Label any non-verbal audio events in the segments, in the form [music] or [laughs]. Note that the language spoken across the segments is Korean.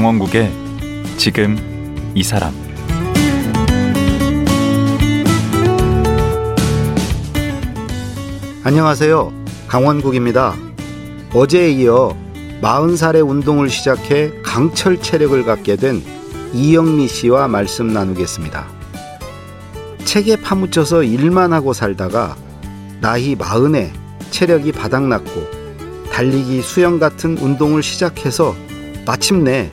강원국의 지금 이 사람 안녕하세요. 강원국입니다. 어제에 이어 40살의 운동을 시작해 강철 체력을 갖게 된 이영미 씨와 말씀 나누겠습니다. 책에 파묻혀서 일만 하고 살다가 나이 마흔에 체력이 바닥났고 달리기 수영 같은 운동을 시작해서 마침내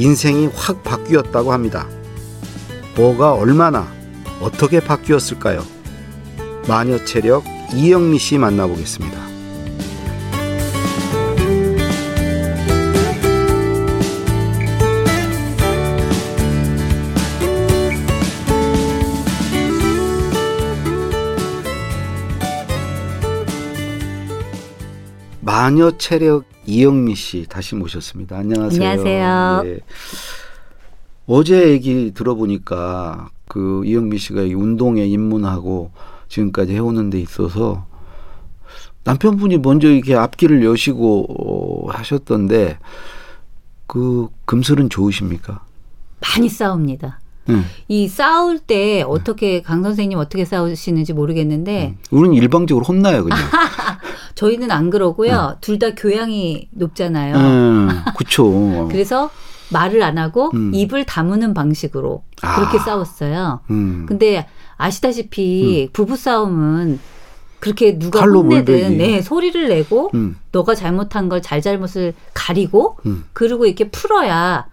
인생이 확 바뀌었다고 합니다. 뭐가 얼마나 어떻게 바뀌었을까요? 마녀 체력 이영미 씨 만나보겠습니다. 마녀 체력 이영미 씨 다시 모셨습니다. 안녕하세요. 안녕하세요. 예. 어제 얘기 들어보니까 그 이영미 씨가 이 운동에 입문하고 지금까지 해오는 데 있어서 남편분이 먼저 이렇게 앞길을 여시고 어, 하셨던데 그 금슬은 좋으십니까? 많이 싸웁니다. 응. 이 싸울 때 어떻게 강 선생님 어떻게 싸우시는지 모르겠는데 우리는 일방적으로 혼나요 그냥. [laughs] 저희는 안 그러고요. 둘다 교양이 높잖아요. 음, [laughs] 그쵸. 그래서 말을 안 하고 음. 입을 다무는 방식으로 그렇게 아. 싸웠어요. 음. 근데 아시다시피 부부 싸움은 그렇게 누가 혼내든. 네, 소리를 내고 음. 너가 잘못한 걸 잘잘못을 가리고 음. 그리고 이렇게 풀어야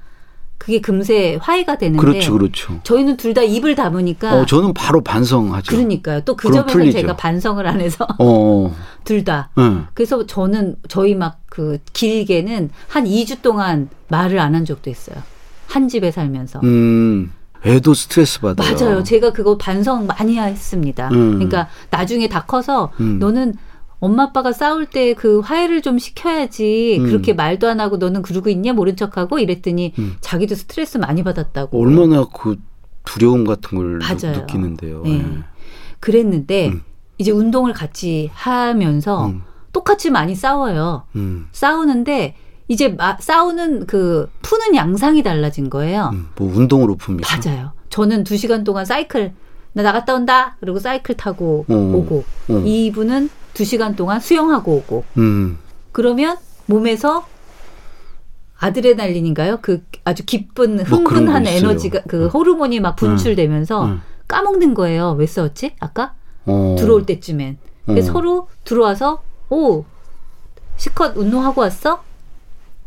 그게 금세 화해가 되는데 그렇죠, 그렇죠. 저희는 둘 다 입을 담으니까 어, 저는 바로 반성하죠. 그러니까요. 또 그 점에서 풀리죠. 제가 반성을 안 해서 어, [laughs] 둘 다. 응. 그래서 저는 저희 막 그 길게는 한 2주 동안 말을 안 한 적도 있어요. 한 집에 살면서. 음, 애도 스트레스 받아요. 맞아요. 제가 그거 반성 많이 했습니다. 음. 그러니까 나중에 다 커서 음. 너는 엄마 아빠가 싸울 때 그 화해를 좀 시켜야지 음. 그렇게 말도 안 하고 너는 그러고 있냐 모른 척하고 이랬더니 음. 자기도 스트레스 많이 받았다고 얼마나 그 두려움 같은 걸 맞아요. 느끼는데요. 네. 예. 그랬는데 음. 이제 운동을 같이 하면서 음. 똑같이 많이 싸워요. 음, 싸우는데 이제 마- 싸우는 그 푸는 양상이 달라진 거예요. 음, 뭐 운동으로 풉니까? 맞아요. 저는 두 시간 동안 사이클 나 나갔다 온다. 그리고 사이클 타고 어. 오고 어. 이분은 두 시간 동안 수영하고 오고 음, 그러면 몸에서 아드레날린인가요? 그 아주 기쁜 뭐 흥분한 거 있어요. 에너지가 그 호르몬이 막 분출되면서 음. 까먹는 거예요. 왜 싸웠지? 아까 어. 들어올 때쯤엔. 어. 서로 들어와서 오 시컷 운동하고 왔어?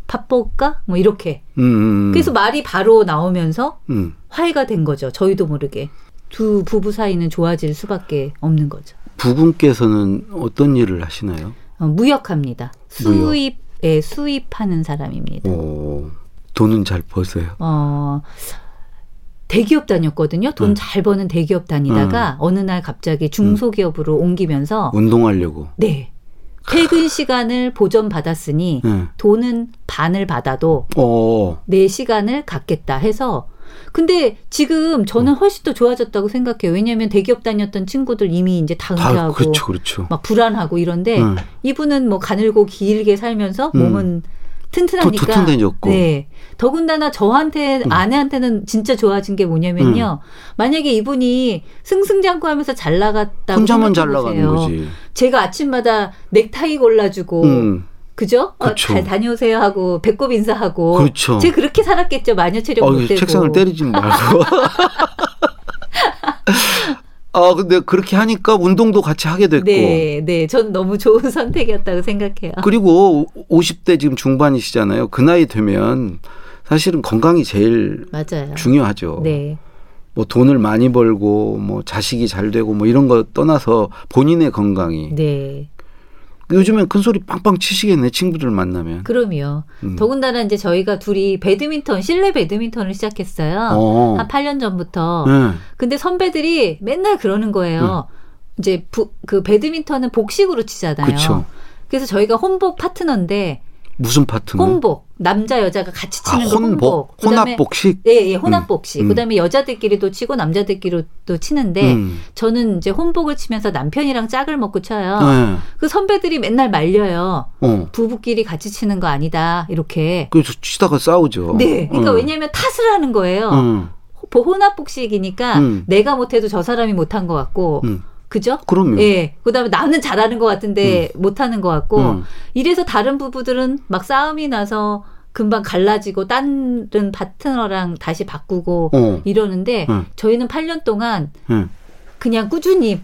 밥 먹을까? 뭐 이렇게. 음, 음, 그래서 말이 바로 나오면서 음. 화해가 된 거죠. 저희도 모르게. 두 부부 사이는 좋아질 수밖에 없는 거죠. 부분께서는 어떤 일을 하시나요? 어, 무역합니다. 무역. 수입에 수입하는 사람입니다. 어, 돈은 잘 버세요. 어, 대기업 다녔거든요. 돈 음. 잘 버는 대기업 다니다가 어느 날 갑자기 중소기업으로 옮기면서 운동하려고. 네. 퇴근 시간을 보전 받았으니 예. 돈은 반을 받아도 어, 내 시간을 갖겠다 해서 근데 지금 저는 훨씬 더 좋아졌다고 생각해요. 왜냐하면 대기업 다녔던 친구들 이미 이제 다다 은퇴하고 그렇죠, 그렇죠. 막 불안하고 이런데 응. 이분은 뭐 가늘고 길게 살면서 음. 몸은 튼튼하니까 더 튼튼해졌고. 음. 네. 더군다나 저한테 아내한테는 진짜 좋아진 게 뭐냐면요. 만약에 이분이 승승장구하면서 잘 나갔다고 혼자만 잘. 나가는 거지. 제가 아침마다 넥타이 골라주고 음. 그죠? 어, 그쵸. 잘 다녀오세요 하고 배꼽 인사하고 그렇죠. 제가 그렇게 살았겠죠. 마녀 체력 어, 못 되고. 책상을 때리지 말고. [laughs] 아, 근데 그렇게 하니까 운동도 같이 하게 됐고. 네, 네. 전 너무 좋은 [laughs] 선택이었다고 생각해요. 그리고 50대 지금 중반이시잖아요. 그 나이 되면 사실은 건강이 제일 맞아요. 중요하죠. 네. 뭐 돈을 많이 벌고 뭐 자식이 잘 되고 뭐 이런 거 떠나서 본인의 건강이. 네. 요즘엔 큰 소리 빵빵 치시겠네 친구들 만나면. 그럼요. 음. 더군다나 이제 저희가 둘이 배드민턴, 실내 배드민턴을 시작했어요. 어. 한 8년 전부터. 네. 근데 선배들이 맨날 그러는 거예요. 이제 부, 그 배드민턴은 복식으로 치잖아요. 그쵸. 그래서 저희가 혼복 파트너인데 무슨 파트너? 혼복. 남자 여자가 같이 아, 치는 거 혼복. 혼복. 혼합복식. 예, 예, 혼합복식. 음. 그다음에 여자들끼리도 치고 남자들끼리도 치는데 음. 저는 이제 혼복을 치면서 남편이랑 짝을 먹고 쳐요. 네. 그 선배들이 맨날 말려요. 어. 부부끼리 같이 치는 거 아니다. 이렇게. 그래서 치다가 싸우죠. 네. 그러니까 어. 왜냐하면 탓을 하는 거예요. 음. 보- 혼합복식이니까 음. 내가 못해도 저 사람이 못한 것 같고, 음. 그죠? 그럼요. 예. 그다음에 나는 잘하는 것 같은데 못하는 것 같고, 음. 이래서 다른 부부들은 막 싸움이 나서 금방 갈라지고 다른 파트너랑 다시 바꾸고 어. 이러는데 음. 저희는 8년 동안 예. 그냥 꾸준히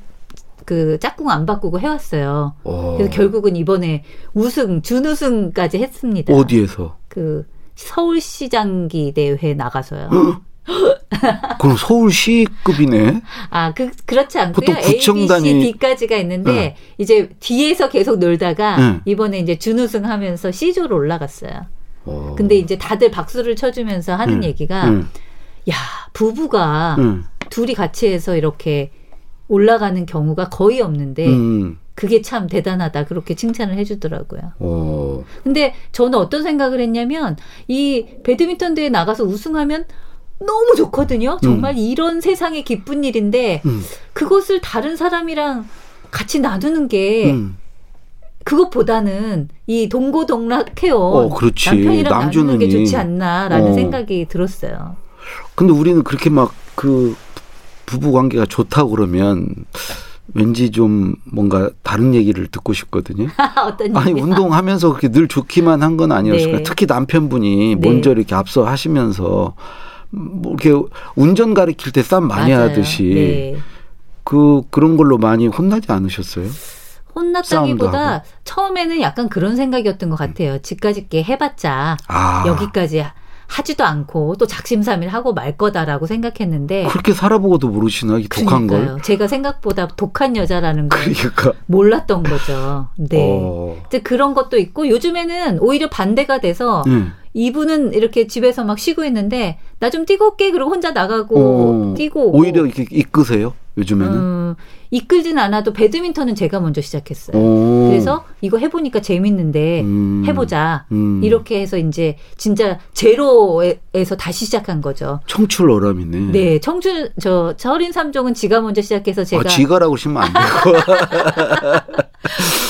그 짝꿍 안 바꾸고 해왔어요. 어. 그래서 결국은 이번에 우승, 준우승까지 했습니다. 어디에서? 그 서울시장기 대회 나가서요. [laughs] [gasps] 그럼 서울시급이네. 아, 그, 그렇지 않고요. 보통 구청단이- A, B, C, D까지가 있는데, 네. 이제 뒤에서 계속 놀다가, 네. 이번에 이제 준우승 하면서 C조로 올라갔어요. 어. 근데 이제 다들 박수를 쳐주면서 하는 음. 얘기가, 음. 야, 부부가 음. 둘이 같이 해서 이렇게 올라가는 경우가 거의 없는데, 음. 그게 참 대단하다. 그렇게 칭찬을 해주더라고요. 어. 근데 저는 어떤 생각을 했냐면, 이 배드민턴 대회 나가서 우승하면 너무 좋거든요. 정말 이런 세상에 기쁜 일인데, 음. 그것을 다른 사람이랑 같이 나누는 게 음. 그것보다는 이 동고동락해요. 어, 그렇지. 남편이랑 나누는 게. 좋지 않나라는 어. 생각이 들었어요. 근데 우리는 그렇게 막 그 부부 관계가 좋다고 그러면 왠지 좀 뭔가 다른 얘기를 듣고 싶거든요. [laughs] 어떤 아니? 운동하면서 그렇게 늘 좋기만 한 건 아니었을까. 네. 특히 남편분이 네. 먼저 이렇게 앞서 하시면서 뭐 이렇게 운전 가르칠 때 쌈 많이 맞아요. 하듯이 네. 그 그런 걸로 많이 혼나지 않으셨어요? 혼났다기보다. 처음에는 약간 그런 생각이었던 것 같아요. 집까짓게 해봤자 아 여기까지 하지도 않고 또 작심삼일 하고 말 거다라고 생각했는데 그렇게 살아보고도 모르시나 이 독한 걸. 그러니까요. 제가 생각보다 독한 여자라는 걸 그러니까. 몰랐던 거죠. 네. 어. 이제 그런 것도 있고 요즘에는 오히려 반대가 돼서 음. 이분은 이렇게 집에서 막 쉬고 있는데 나 좀 뛰고 올게 그러고 혼자 나가고 어. 뛰고 오고. 오히려 이렇게 이끄세요 요즘에는. 음, 이끌진 않아도 배드민턴은 제가 먼저 시작했어요. 오. 그래서 이거 해보니까 재밌는데 음. 해보자. 음. 이렇게 해서 이제 진짜 제로에서 다시 시작한 거죠. 청출 어람이네. 네, 청춘 저 철인 삼종은 지가 먼저 시작해서 제가 아, 지가라고 하시면 안 되고. [laughs]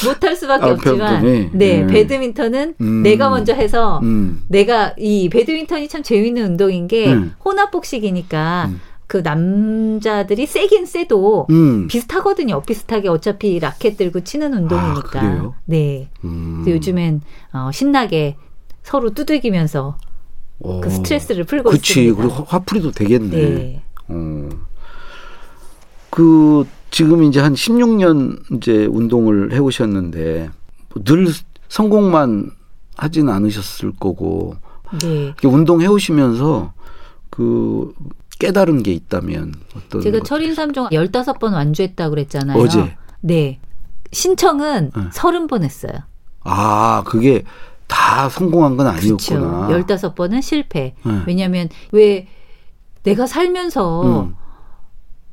못할 수밖에 아, 없지만. 네, 음. 배드민턴은 음. 내가 먼저 해서 음. 내가 이 배드민턴이 참 재밌는 운동인 게 음. 혼합복식이니까 음. 그 남자들이 세긴 세도 음. 비슷하거든요. 비슷하게 어차피 라켓 들고 치는 운동이니까. 아? 네. 음. 요즘엔 어, 신나게 서로 두들기면서 어. 그 스트레스를 풀고 그치. 있습니다. 그리고 화- 화풀이도 되겠네. 네. 어. 그 지금 이제 한 16년 이제 운동을 해 오셨는데 늘 성공만 하진 않으셨을 거고 네. 이렇게 운동 해 오시면서 그 깨달은 게 있다면 어떤 제가 것- 철인 삼종 15번 완주했다고 그랬잖아요. 어제. 네. 신청은 응. 30번 했어요. 아 그게 다 성공한 건 그렇죠. 아니었구나. 15번은 실패. 네. 왜냐하면 왜 내가 살면서 음.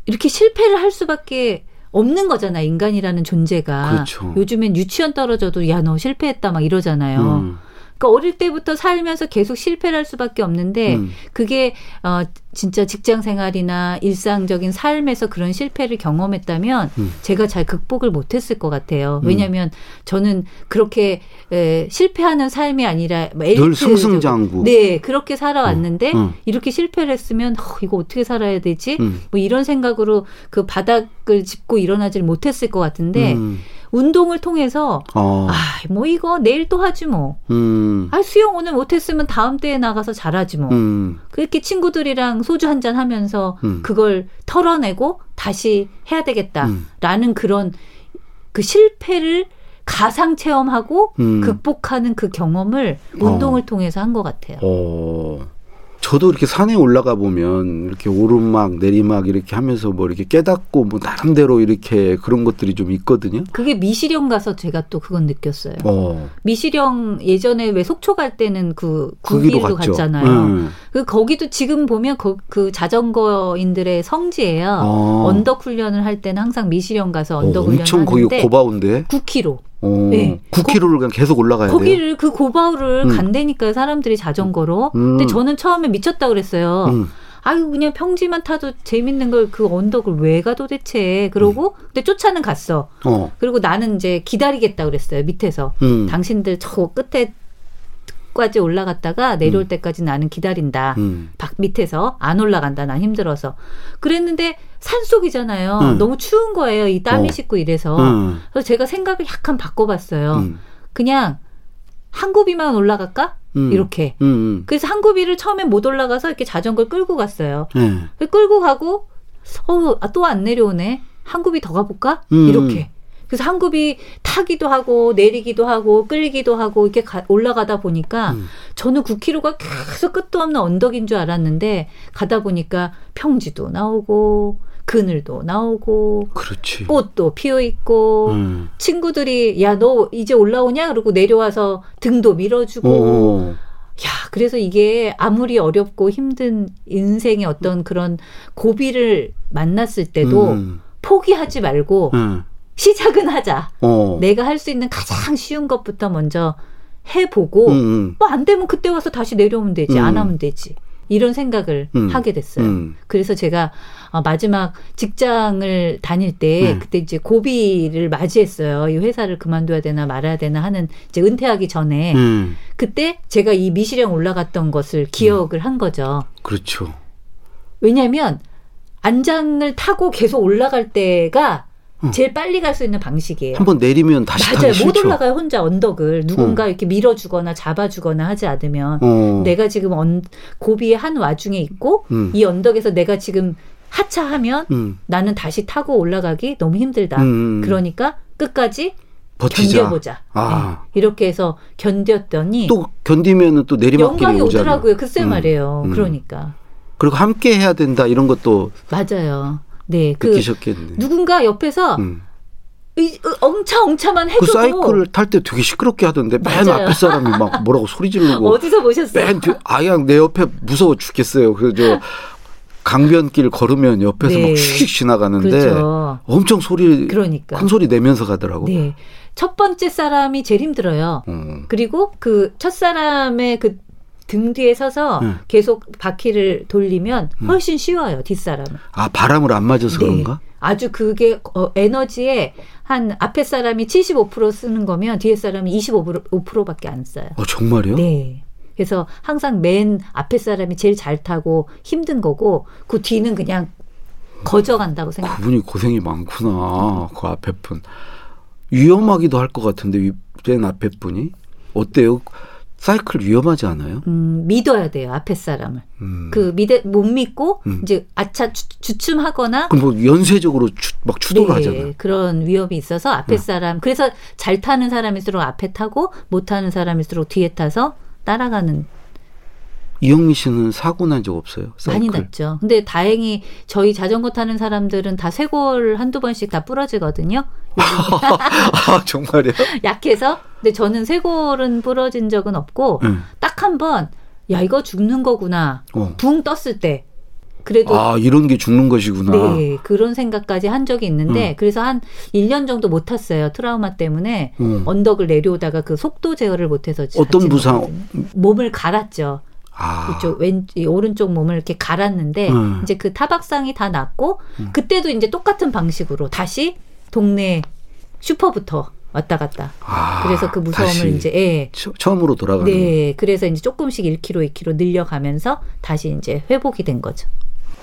이렇게 실패를 할 수밖에 없는 거잖아 인간이라는 존재가. 그렇죠. 요즘엔 유치원 떨어져도 야 너 실패했다 막 이러잖아요. 음. 그러니까 어릴 때부터 살면서 계속 실패를 할 수밖에 없는데 음. 그게 어 진짜 직장 생활이나 일상적인 삶에서 그런 실패를 경험했다면 음. 제가 잘 극복을 못했을 것 같아요. 왜냐하면 저는 그렇게 에, 실패하는 삶이 아니라 뭐늘 승승장구. 네 그렇게 살아왔는데 음, 음. 이렇게 실패를 했으면 어, 이거 어떻게 살아야 되지? 음. 뭐 이런 생각으로 그 바닥을 짚고 일어나질 못했을 것 같은데 음. 운동을 통해서 어. 아뭐 이거 내일 또 하지 뭐. 음. 아 수영 오늘 못했으면 다음 때에 나가서 잘하지 뭐. 음. 그렇게 친구들이랑 소주 한 잔 하면서 음. 그걸 털어내고 다시 해야 음. 되겠다라는 그런 그 실패를 가상 체험하고 음. 극복하는 그 경험을 운동을 통해서 한 것 같아요. 어. 저도 이렇게 산에 올라가 보면 이렇게 오르막 내리막 이렇게 하면서 뭐 이렇게 깨닫고 뭐 나름대로 이렇게 그런 것들이 좀 있거든요. 그게 미시령 가서 제가 또 그건 느꼈어요. 어. 미시령 예전에 왜 속초 갈 때는 그 거기로 구기로. 갔잖아요. 음. 그 거기도 지금 보면 그, 그 자전거인들의 성지예요. 어. 언덕 훈련을 할 때는 항상 미시령 가서 어, 언덕 훈련을 엄청 거기 고바운데. 9km. 어, 네. 9km를 그냥 계속 올라가야 돼요. 거기를 그 고바우를 음. 간다니까요 사람들이 자전거로. 음. 근데 저는 처음에 미쳤다 그랬어요. 음. 아유 그냥 평지만 타도 재밌는 걸 그 언덕을 왜 가 도대체. 그러고 음. 근데 쫓아는 갔어. 어. 그리고 나는 이제 기다리겠다 그랬어요 밑에서. 음. 당신들 저 끝에 까지 올라갔다가 내려올 음. 때까지 나는 기다린다. 음. 박 밑에서 안 올라간다. 난 힘들어서. 그랬는데 산속이잖아요. 음. 너무 추운 거예요. 이 땀이 어. 식고 이래서. 음. 그래서 제가 생각을 약간 바꿔봤어요. 음. 그냥 한 굽이만 올라갈까? 음. 이렇게. 그래서 한 굽이를 처음에 못 올라가서 이렇게 자전거를 끌고 갔어요. 예. 끌고 가고 어, 또안 내려오네. 한 굽이 더 가볼까? 음. 이렇게. 그래서 한 굽이 타기도 하고 내리기도 하고 끌기도 하고 이렇게 가- 올라가다 보니까 음. 저는 9km가 계속 끝도 없는 언덕인 줄 알았는데 가다 보니까 평지도 나오고 그늘도 나오고 그렇지. 꽃도 피어 있고 음. 친구들이 야 너 이제 올라오냐 그러고 내려와서 등도 밀어주고 어. 야 그래서 이게 아무리 어렵고 힘든 인생의 어떤 그런 고비를 만났을 때도 음. 포기하지 말고 음. 시작은 하자. 어. 내가 할 수 있는 가장 쉬운 것부터 먼저 해보고 음, 음. 뭐안 되면 그때 와서 다시 내려오면 되지 음. 안 하면 되지 이런 생각을 음. 하게 됐어요. 음. 그래서 제가 어, 마지막 직장을 다닐 때 음. 그때 이제 고비를 맞이했어요. 이 회사를 그만둬야 되나 말아야 되나 하는 이제 은퇴하기 전에 음. 그때 제가 이 미시령 올라갔던 것을 기억을 한 거죠. 그렇죠. 왜냐하면 안장을 타고 계속 올라갈 때가 음. 제일 빨리 갈 수 있는 방식이에요. 한번 내리면 다시 맞아요. 못. 올라가요. 혼자 언덕을 누군가 이렇게 밀어주거나 잡아주거나 하지 않으면 어. 내가 지금 언, 고비의 한 와중에 있고 음. 이 언덕에서 내가 지금 하차하면 음. 나는 다시 타고 올라가기 너무 힘들다. 음. 그러니까 끝까지 버티자. 견뎌보자. 아. 네. 이렇게 해서 견뎠더니 또 견디면은 또 내리막길이 영광이 오잖아. 오더라고요. 글쎄 음. 말이에요. 음. 그러니까 그리고 함께 해야 된다 이런 것도 맞아요. 네, 그 느끼셨겠네. 누군가 옆에서 음. 이, 어, 엉차 엉차만 그 해줘도 사이클 탈 때 되게 시끄럽게 하던데 맨 맞아요. 앞에 사람이 막 뭐라고 소리 지르고 어디서 보셨어요? 맨 뒤, 아야 내 옆에 무서워 죽겠어요. 그저 강변길 걸으면 옆에서 네. 막휙 지나가는데 그렇죠. 엄청 소리 그러니까. 큰 소리 내면서 가더라고. 네. 첫 번째 사람이 제일 힘들어요. 어. 그리고 그 첫 사람의 그 등 뒤에 서서 음. 계속 바퀴를 돌리면 훨씬 쉬워요, 뒷사람은. 아 바람을 안 맞아서 네. 그런가? 아주 그게 어, 에너지에 한 앞에 사람이 75% 쓰는 거면 뒤에 사람이 25%밖에 안 써요. 어 정말요? 네. 그래서 항상 맨 앞에 사람이 제일 잘 타고 힘든 거고 그 뒤는 그냥 거저간다고 생각. 그분이 고생이 많구나. 그 앞에 분 위험하기도 할 것 같은데 위- 맨 앞에 분이 어때요? 사이클 위험하지 않아요? 음, 믿어야 돼요 앞에 사람을. 음. 그 믿에 못 믿고 음. 이제 아차 주, 주춤하거나 그럼 뭐 연쇄적으로 추, 막 추돌을 하잖아요. 네. 그런 위험이 있어서 앞에 사람 그래서 잘 타는 사람일수록 앞에 타고 못 타는 사람일수록 뒤에 타서 따라가는 이영미 씨는 사고 난 적 없어요? 많이 사이클? 났죠. 근데 다행히 저희 자전거 타는 사람들은 다 쇄골 한두 번씩 다 부러지거든요. [laughs] 아 정말요? [laughs] 약해서. 근데 저는 쇄골은 부러진 적은 없고 응. 딱한 번 야 이거 죽는 거구나. 어. 붕 떴을 때 그래도 아 이런 게 죽는 것이구나. 네, 그런 생각까지 한 적이 있는데, 음. 그래서 한 1년 정도 못 탔어요. 트라우마 때문에. 음. 언덕을 내려오다가 그 속도 제어를 못해서 어떤 부상? 거거든요. 몸을 갈았죠. 아 이쪽 왼이 오른쪽 몸을 이렇게 갈았는데 음. 이제 그 타박상이 다 났고 그때도 이제 똑같은 방식으로 다시 동네 슈퍼부터 왔다 갔다. 아, 그래서 그 무서움을 이제 예. 처, 처음으로 돌아가는. 네, 그래서 이제 조금씩 1kg, 2kg 늘려가면서 다시 이제 회복이 된 거죠.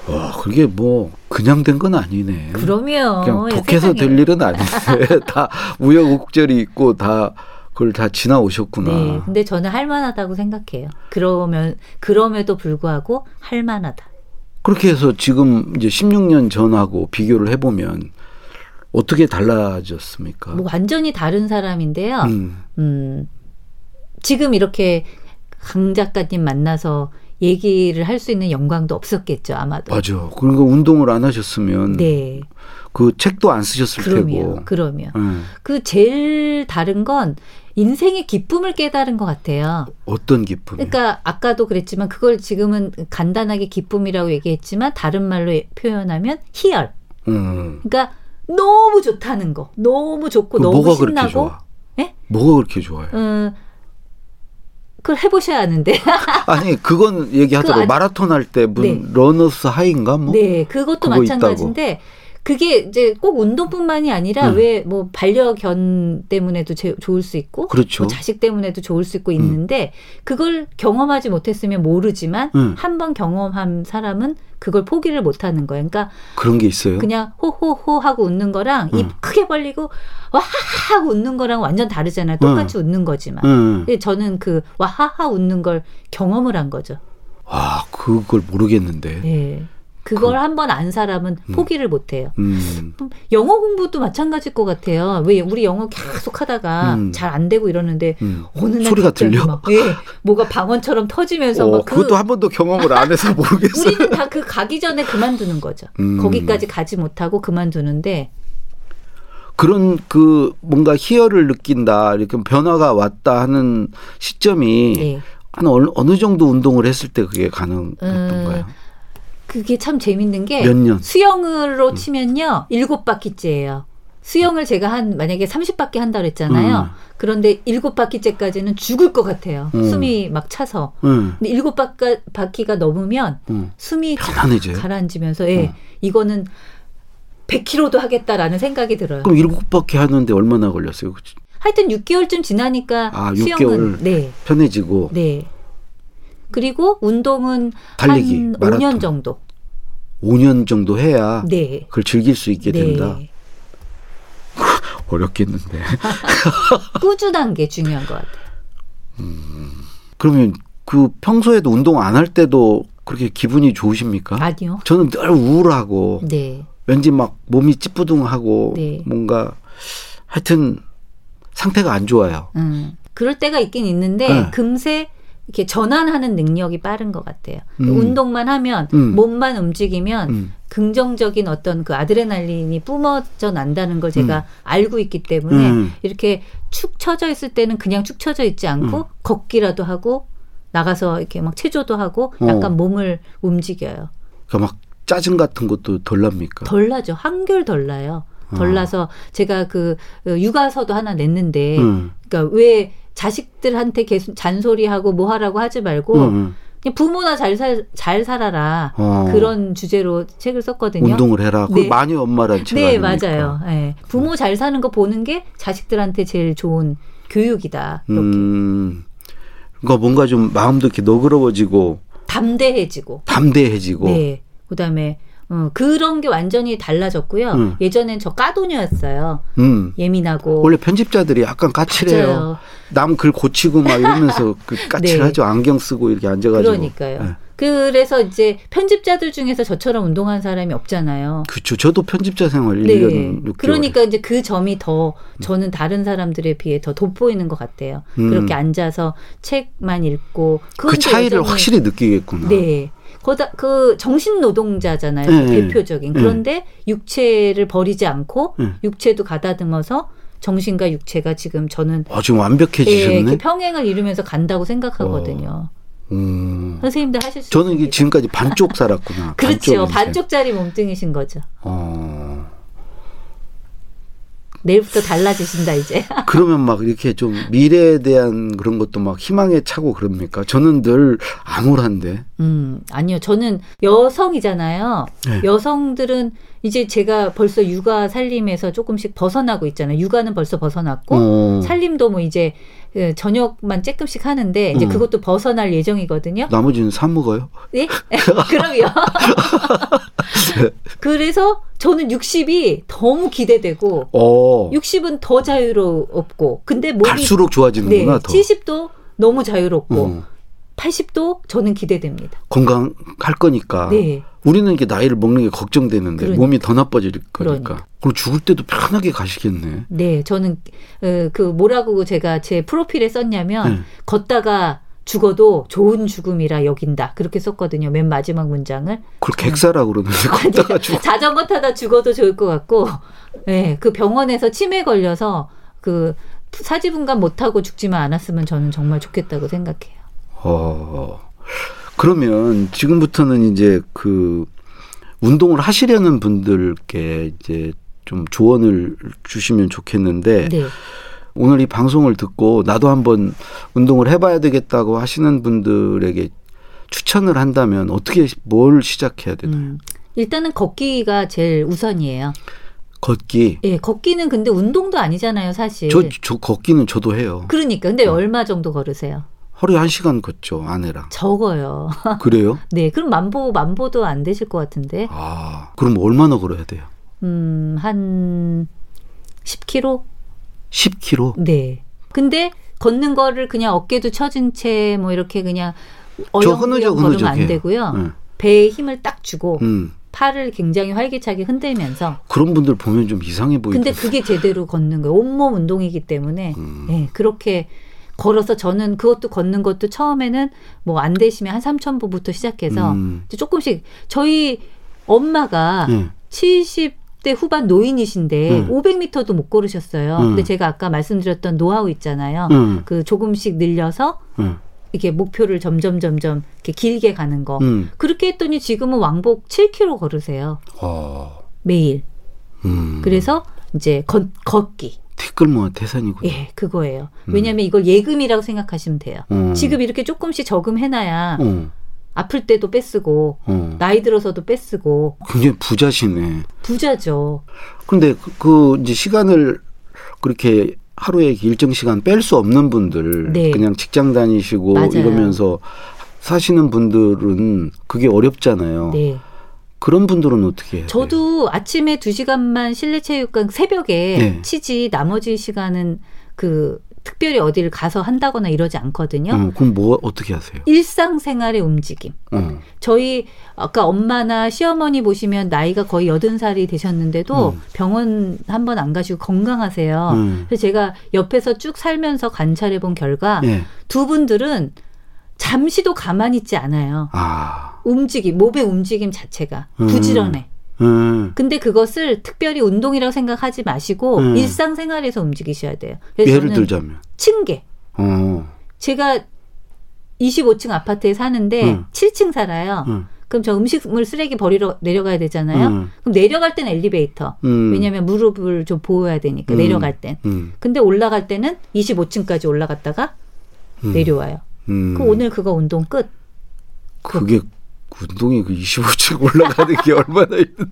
와 그게 뭐 그냥 된 건 아니네. 그러면 그냥 야, 독해서. 될 일은 아닌데 [laughs] 다 우여곡절이 있고 다 그걸 다 지나오셨구나. 네, 근데 저는 할만하다고 생각해요. 그러면 그럼에도 불구하고 할만하다. 그렇게 해서 지금 이제 16년 전하고 비교를 해보면 어떻게 달라졌습니까? 뭐 완전히 다른 사람인데요. 음, 음, 지금 이렇게 강 작가님 만나서 얘기를 할 수 있는 영광도 없었겠죠, 아마도. 맞아. 그러니까 운동을 안 하셨으면 네, 그 책도 안 쓰셨을 그러면 테고. 그러면 예. 그 제일 다른 건 인생의 기쁨을 깨달은 것 같아요. 어떤 기쁨이? 그러니까 아까도 그랬지만 그걸 지금은 간단하게 기쁨이라고 얘기했지만 다른 말로 표현하면 희열. 음. 그러니까 너무 좋다는 거, 너무 좋고 그 너무 뭐가 그렇게 신나고. 좋아? 예? 뭐가 그렇게 좋아요? 어, 그걸 해보셔야 하는데. [laughs] 아니 그건 얘기하더라고 그 안- 마라톤 할때뭐 네. 러너스 하이인가 뭐 네, 그것도 그거 마찬가지인데 그게 이제 꼭 운동뿐만이 아니라 음. 왜뭐 반려견 때문에도 제- 좋을 수 있고 그렇죠. 뭐 자식 때문에도 좋을 수 있고 있는데 그걸 경험하지 못했으면 모르지만 음. 한번 경험한 사람은 그걸 포기를 못 하는 거예요. 그러니까 그런 게 있어요. 그냥 호호호 하고 웃는 거랑 입 음. 크게 벌리고 와하하 하고 웃는 거랑 완전 다르잖아요. 똑같이 웃는 거지만. 응. 근데 저는 그 와하하 웃는 걸 경험을 한 거죠. 와 그걸 모르겠는데. 예. 그걸 한 번 안 사람은 음. 포기를 못 해요. 음. 영어 공부도 마찬가지일 것 같아요. 왜 우리 영어 계속 하다가 음. 잘안 되고 이러는데 음. 어느 날 소리가 들려? 막, 예, 뭐가 방언처럼 터지면서 어, 막 그, 그것도 한 번도 경험을 안 해서 모르겠어요. 우리는 다 그 가기 전에 그만두는 거죠. 음. 거기까지 가지 못하고 그만두는데 그런 그 뭔가 희열을 느낀다 이렇게 변화가 왔다 하는 시점이 예. 한 어느, 어느 정도 운동을 했을 때 그게 가능했던 음. 그게 참 재밌는 게 몇 년? 음. 수영으로 치면요 일곱 바퀴째예요. 수영을 제가 한 만약에 30바퀴 한다 그랬잖아요. 음. 그런데 일곱 바퀴째까지는 죽을 것 같아요. 음. 숨이 막 차서. 응. 근데 일곱 바퀴, 바퀴가 넘으면 응. 숨이 편안해져요. 가라앉으면서 예, 어. 이거는 100km도 하겠다라는 생각이 들어요. 그럼 일곱 바퀴 하는데 얼마나 걸렸어요? 하여튼 6개월쯤 지나니까 아, 수영은 6개월. 네. 편해지고 네. 그리고 운동은 달리기, 한 마라톤. 5년 정도. 5년 정도 해야 네. 그걸 즐길 수 있게 네. 된다. [laughs] 어렵겠는데. [laughs] 꾸준한 게 중요한 것 같아요. 그러면 그 평소에도 운동 안 할 때도 그렇게 기분이 좋으십니까? 아니요. 저는 늘 우울하고 네. 왠지 막 몸이 찌뿌둥하고 네. 뭔가 하여튼 상태가 안 좋아요. 음. 그럴 때가 있긴 있는데 네. 금세 이렇게 전환하는 능력이 빠른 것 같아요. 음. 운동만 하면 음. 몸만 움직이면 음. 긍정적인 어떤 그 아드레날린이 뿜어져 난다는 걸 제가 알고 있기 때문에 음. 이렇게 축 처져 있을 때는 그냥 축 처져 있지 않고 음. 걷기라도 하고 나가서 이렇게 막 체조도 하고 어. 약간 몸을 움직여요. 그러니까 막 짜증 같은 것도 덜 납니까? 덜 나죠. 한결 덜 나요. 덜 어. 나서 제가 그 어, 육아서도 하나 냈는데 음. 그러니까 왜 자식들한테 계속 잔소리하고 뭐 하라고 하지 말고 음, 그냥 부모나 잘, 살, 잘 살아라 어. 그런 주제로 책을 썼거든요. 운동을 해라. 그 네. 많이 엄마란 책 네? 맞아요. 예. 부모 잘 사는 거 보는 게 자식들한테 제일 좋은 교육이다. 이렇게 음. 그러니까 뭔가 좀 마음도 이렇게 너그러워지고 담대해지고. 담대해지고 네. 그다음에 어, 그런 게 완전히 달라졌고요. 음. 예전엔 저 까도녀였어요. 음. 예민하고. 원래 편집자들이 약간 까칠해요. 남 글 고치고 막 이러면서 [laughs] 그 까칠하죠. 안경 쓰고 이렇게 앉아가지고. 그러니까요. 네. 그래서 이제 편집자들 중에서 저처럼 운동한 사람이 없잖아요. 그렇죠. 저도 편집자 생활 네. 1년 6개월. 그러니까 이제 그 점이 더 저는 다른 사람들에 비해 더 돋보이는 것 같아요. 음. 그렇게 앉아서 책만 읽고 그 차이를 여전히- 확실히 느끼겠구나. 네. 거다 그 정신 노동자잖아요. 네, 그 네. 대표적인. 네. 그런데 육체를 버리지 않고 네. 육체도 가다듬어서 정신과 육체가 지금 저는 어, 지금 예, 완벽해지셨네. 이렇게 평행을 이루면서 간다고 생각하거든요. 음. 선생님들 하실 수 저는 이게 있습니다. 지금까지 반쪽 살았구나. [laughs] 그렇죠. 반쪽. 반쪽짜리 몸뚱이신 거죠. 어. 내일부터 달라지신다 이제. [laughs] 그러면 막 이렇게 좀 미래에 대한 그런 것도 막 희망에 차고 그럽니까? 저는 늘 암울한데. 음, 아니요. 저는 여성이잖아요. 네. 여성들은 이제 제가 벌써 육아 살림에서 조금씩 벗어나고 있잖아요. 육아는 벌써 벗어났고 어. 살림도 뭐 이제 그 저녁만 조금씩 하는데 이제 음. 그것도 벗어날 예정이거든요. 나머지는 사 먹어요. 예? [laughs] 그럼요. [laughs] 그래서 저는 60이 너무 기대되고 어. 60은 더 자유롭고 근데 몸이 갈수록 네, 좋아지는구나 더. 70도 너무 자유롭고 어. 80도 저는 기대됩니다. 건강할 거니까. 네. 우리는 이게 나이를 먹는 게 걱정되는데 그러니까. 몸이 더 나빠질 거니까. 그러니까. 그럼 죽을 때도 편하게 네 네, 저는 어, 그 뭐라고 제가 제 프로필에 썼냐면 네. 걷다가 죽어도 좋은 죽음이라 여긴다. 그렇게 썼거든요. 맨 마지막 문장을. 그걸 객사라고 그러는데 걷다가 죽 자전거 타다 죽어도 좋을 것 같고, 예, 그 병원에서 치매 걸려서 그 사지분간 못하고 죽지만 않았으면 저는 정말 좋겠다고 생각해요. 어. 그러면 지금부터는 이제 그 운동을 하시려는 분들께 이제 좀 조언을 주시면 좋겠는데 네. 오늘 이 방송을 듣고 나도 한번 운동을 해봐야 되겠다고 하시는 분들에게 추천을 한다면 어떻게 뭘 시작해야 되나요? 음. 일단은 걷기가 제일 우선이에요. 걷기. 예, 걷기는 근데 운동도 아니잖아요, 사실. 저, 저 걷기는 저도 해요. 그러니까 근데 얼마 정도 걸으세요? 하루에 한 시간 걷죠 아내랑. 적어요. 그래요? [laughs] 네, 그럼 만보 만보도 안 되실 것 같은데. 아 그럼 얼마나 걸어야 돼요? 음, 한 10km? 10km. 네. 근데 걷는 거를 그냥 어깨도 처진 채 뭐 이렇게 그냥 저 어영부영 걸으면 안. 되고요. 네. 배에 힘을 딱 주고 음 팔을 굉장히 활기차게 흔들면서 그런 분들 보면 좀 이상해 보이죠. 근데 그게 제대로 걷는 거예요. 온몸 운동이기 때문에 음. 예, 그렇게 걸어서 저는 그것도 걷는 것도 처음에는 뭐 안 되시면 한 3,000보부터 시작해서 음. 조금씩 저희 엄마가 네. 70대 후반 노인이신데 음. 500m도 못 걸으셨어요. 음. 근데 제가 아까 말씀드렸던 노하우 있잖아요. 음. 그 조금씩 늘려서 음. 이렇게 목표를 점점 점점 이렇게 길게 가는 거. 음. 그렇게 했더니 지금은 왕복 7km 걸으세요. 어. 매일. 음. 그래서 이제 걷, 걷기. 티끌모아 태산이군요. 예, 그거예요. 왜냐하면 이걸 예금이라고 생각하시면 돼요. 음. 지금 이렇게 조금씩 저금해놔야 어. 아플 때도 빼쓰고 어. 나이 들어서도 빼쓰고 굉장히 부자시네. 부자죠. 근데 그, 그 이제 시간을 그렇게 하루에 일정 시간 뺄 수 없는 분들 네. 그냥 직장 다니시고 맞아요. 이러면서 사시는 분들은 그게 어렵잖아요. 네. 그런 분들은 어떻게 해요? 저도 아침에 두 시간만 실내 체육관 새벽에 네. 치지 나머지 시간은 그 특별히 어디를 가서 한다거나 이러지 않거든요. 어, 그럼 뭐 어떻게 하세요? 일상생활의 움직임. 어. 저희 아까 엄마나 시어머니 보시면 나이가 거의 여든 살이 되셨는데도 음. 병원 한 번 안 가시고 건강하세요. 음. 그래서 제가 옆에서 쭉 살면서 관찰해 본 결과 예. 두 분들은 잠시도 가만히 있지 않아요. 아. 움직임, 몸의 움직임 자체가 음. 부지런해. 음. 근데 그것을 특별히 운동이라고 생각하지 마시고 음. 일상생활에서 움직이셔야 돼요. 예를 들자면. 층계. 어. 제가 25층 아파트에 사는데 음. 7층 살아요. 음. 그럼 저 음식물 쓰레기 버리러 내려가야 되잖아요. 음. 그럼 내려갈 땐 엘리베이터. 음. 왜냐하면 무릎을 좀 보호해야 되니까 음. 내려갈 땐. 음. 근데 올라갈 때는 25층까지 올라갔다가 음. 내려와요. 음. 그 오늘 그거 운동 끝. 그게 운동이 그 25층 올라가는 게 [laughs] 얼마나 있는데.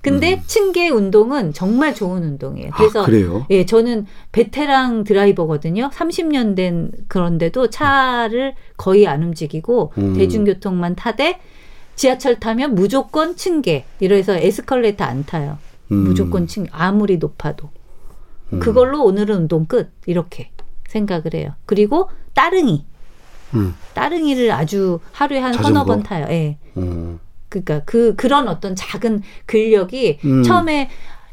근데 층계 운동은 정말 좋은 운동이에요. 그래서 음. 아, 그래요? 예, 저는 베테랑 드라이버거든요. 30년 된 그런데도 차를 거의 안 움직이고 음. 대중교통만 타되 지하철 타면 무조건 층계. 이래서 에스컬레이터 안 타요. 음. 무조건 층 아무리 높아도. 음. 그걸로 오늘은 운동 끝. 이렇게 생각을 해요. 그리고 따릉이. 음. 따릉이를 아주 하루에 한 자전거? 서너 번 타요. 예. 어. 그러니까 그 그런 어떤 작은 근력이 음. 처음에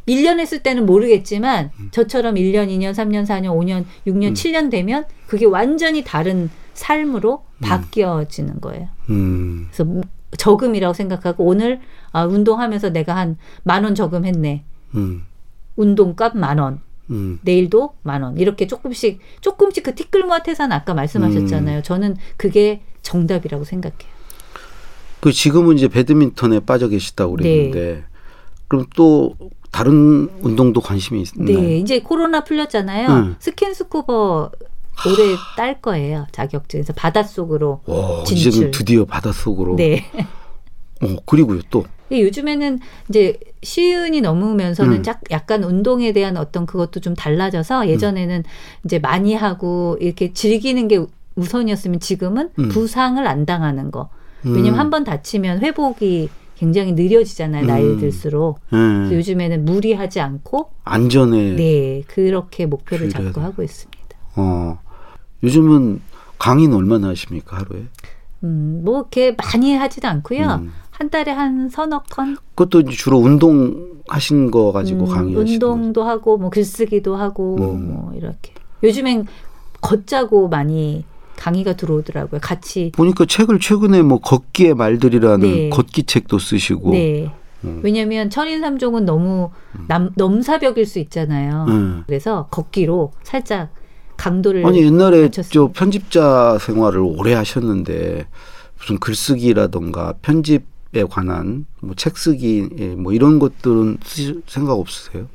1년 했을 때는 모르겠지만 저처럼 1년, 2년, 3년, 4년, 5년, 6년, 음. 7년 되면 그게 완전히 다른 삶으로 바뀌어지는 거예요. 음. 그래서 무- 저금이라고 생각하고 오늘 아, 운동하면서 내가 한 만 원 저금했네. 음. 운동값 만 원. 음. 내일도 만 원. 이렇게 조금씩 조금씩 그 티끌모아 태산 아까 음. 말씀하셨잖아요. 저는 그게 정답이라고 생각해요. 그 지금은 이제 배드민턴에 빠져 계시다고 그랬는데 그럼 또 다른 운동도 관심이 있나요? 네, 이제 코로나 풀렸잖아요. 음. 스킨스쿠버 올해 딸 거예요. 자격증 따서 바닷속으로. 와, 진출. 이제는 드디어 바닷속으로. 네. 어, 그리고요 또. 근데 요즘에는 이제 시은이 넘으면서는 음. 짝- 약간 운동에 대한 어떤 그것도 좀 달라져서 예전에는 이제 많이 하고 이렇게 즐기는 게 우선이었으면 지금은 음. 부상을 안 당하는 거. 왜냐면 음. 한번 다치면 회복이 굉장히 느려지잖아요. 나이 음. 들수록. 예. 요즘에는 무리하지 않고 안전에 네, 그렇게 목표를 잡고 하고 있습니다. 어. 요즘은 강의는 얼마나 하십니까 하루에? 음, 뭐 이렇게 많이 하지도 않고요. 음. 한 달에 한 서너 건 그것도 주로 운동 하신 거 가지고 음, 강의하시는 거죠? 운동도 하고 뭐 글쓰기도 하고 음. 뭐 이렇게. 요즘엔 걷자고 많이 강의가 들어오더라고요. 같이. 보니까 책을 최근에 뭐 걷기의 말들이라는 네. 걷기 책도 쓰시고. 네. 음. 왜냐하면 천인삼종은 너무 남, 넘사벽일 수 있잖아요. 음. 그래서 걷기로 살짝 강도를 아니 옛날에. 저 편집자 생활을 오래 하셨는데 무슨 글쓰기라던가 편집 에 관한 뭐 책 쓰기 예, 뭐 이런 것들은 쓰실 생각 없으세요?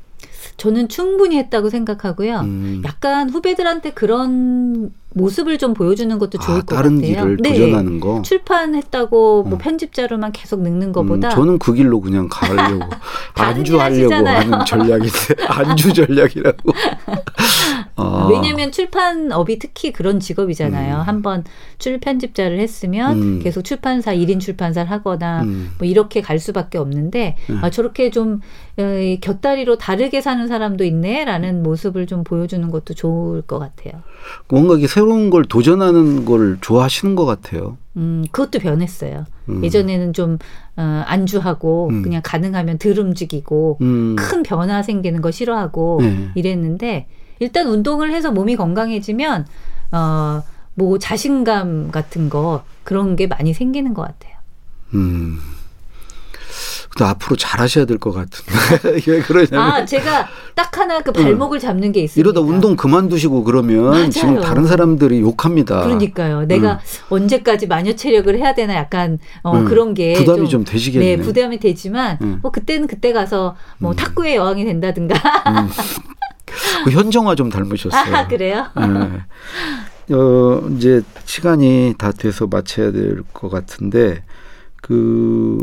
저는 충분히 했다고 생각하고요. 음. 약간 후배들한테 그런 모습을 좀 보여주는 것도 좋을 아, 것 다른 같아요. 길을 네. 도전하는 거. 출판했다고 뭐 음. 편집자로만 계속 늙는 것보다 음, 저는 그 길로 그냥 가려고 [laughs] 다른 일 안주하려고. 하는 전략인데 [laughs] 안주 전략이라고. [laughs] 아, 왜냐하면 출판업이 특히 그런 직업이잖아요. 음. 한번 출 편집자를 했으면 음. 계속 출판사 일인 출판사를 하거나 음. 뭐 이렇게 갈 수밖에 없는데 음. 아, 저렇게 좀 어, 이 곁다리로 다르게 사는 사람도 있네라는 모습을 좀 보여주는 것도 좋을 것 같아요. 뭔가 이게 새로 운 걸 도전하는 걸 좋아하시는 것 같아요. 음, 그것도 변했어요. 음. 예전에는 좀 어, 안주하고 음. 그냥 가능하면 덜 움직이고 음. 큰 변화 생기는 거 싫어하고 네. 이랬는데 일단 운동을 해서 몸이 건강해지면 어, 뭐 자신감 같은 거 그런 게 많이 생기는 것 같아요. 음. 근데 앞으로 잘하셔야 될 것 같은데 왜 [laughs] 그러냐면 아, 제가 딱 하나 그 발목을 잡는 게 있습니다. 이러다 운동 그만두시고 그러면 맞아요. 지금 다른 사람들이 욕합니다. 그러니까요. 내가 언제까지 마녀 체력을 해야 되나 약간 어, 음, 그런 게 부담이 좀 되시겠네. 네, 부담이 되지만 음. 뭐 그때는 그때 가서 뭐 탁구의 여왕이 된다든가. 음. 그 현정화 좀 닮으셨어요. 아, 그래요? 네. 어, 이제 시간이 다 돼서 마쳐야 될 것 같은데 그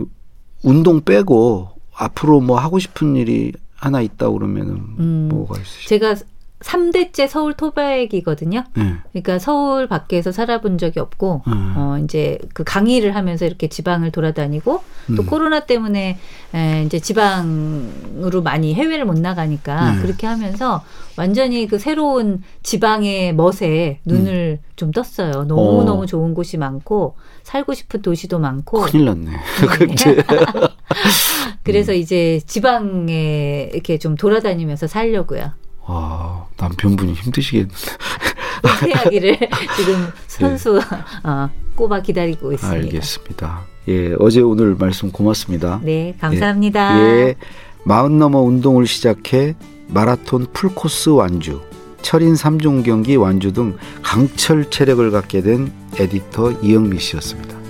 운동 빼고 앞으로 뭐 하고 싶은 일이 하나 있다 그러면은 음. 뭐가 있으시죠? 제가 3대째 서울 토백이거든요. 네. 그러니까 서울 밖에서 살아본 적이 없고 음. 어 이제 그 강의를 하면서 이렇게 지방을 돌아다니고 또 음. 코로나 때문에 에, 이제 지방으로 많이 해외를 못 나가니까 네. 그렇게 하면서 완전히 그 새로운 지방의 멋에 눈을 좀 떴어요. 너무 음. 어. 너무 좋은 곳이 많고 살고 싶은 도시도 많고 큰일 났네. [laughs] 그치? [laughs] 그래서 이제 지방에 이렇게 좀 돌아다니면서 살려고요. 와, 남편분이 힘드시겠는데. 은퇴하기를 [laughs] [laughs] 지금 선수 어, 꼽아 기다리고 있습니다. 알겠습니다. 예, 어제 오늘 말씀 고맙습니다. 네, 감사합니다. 예, 마흔 넘어 운동을 시작해 마라톤 풀코스 완주, 철인 3종 경기 완주 등 강철 체력을 갖게 된 에디터 이영미 씨였습니다.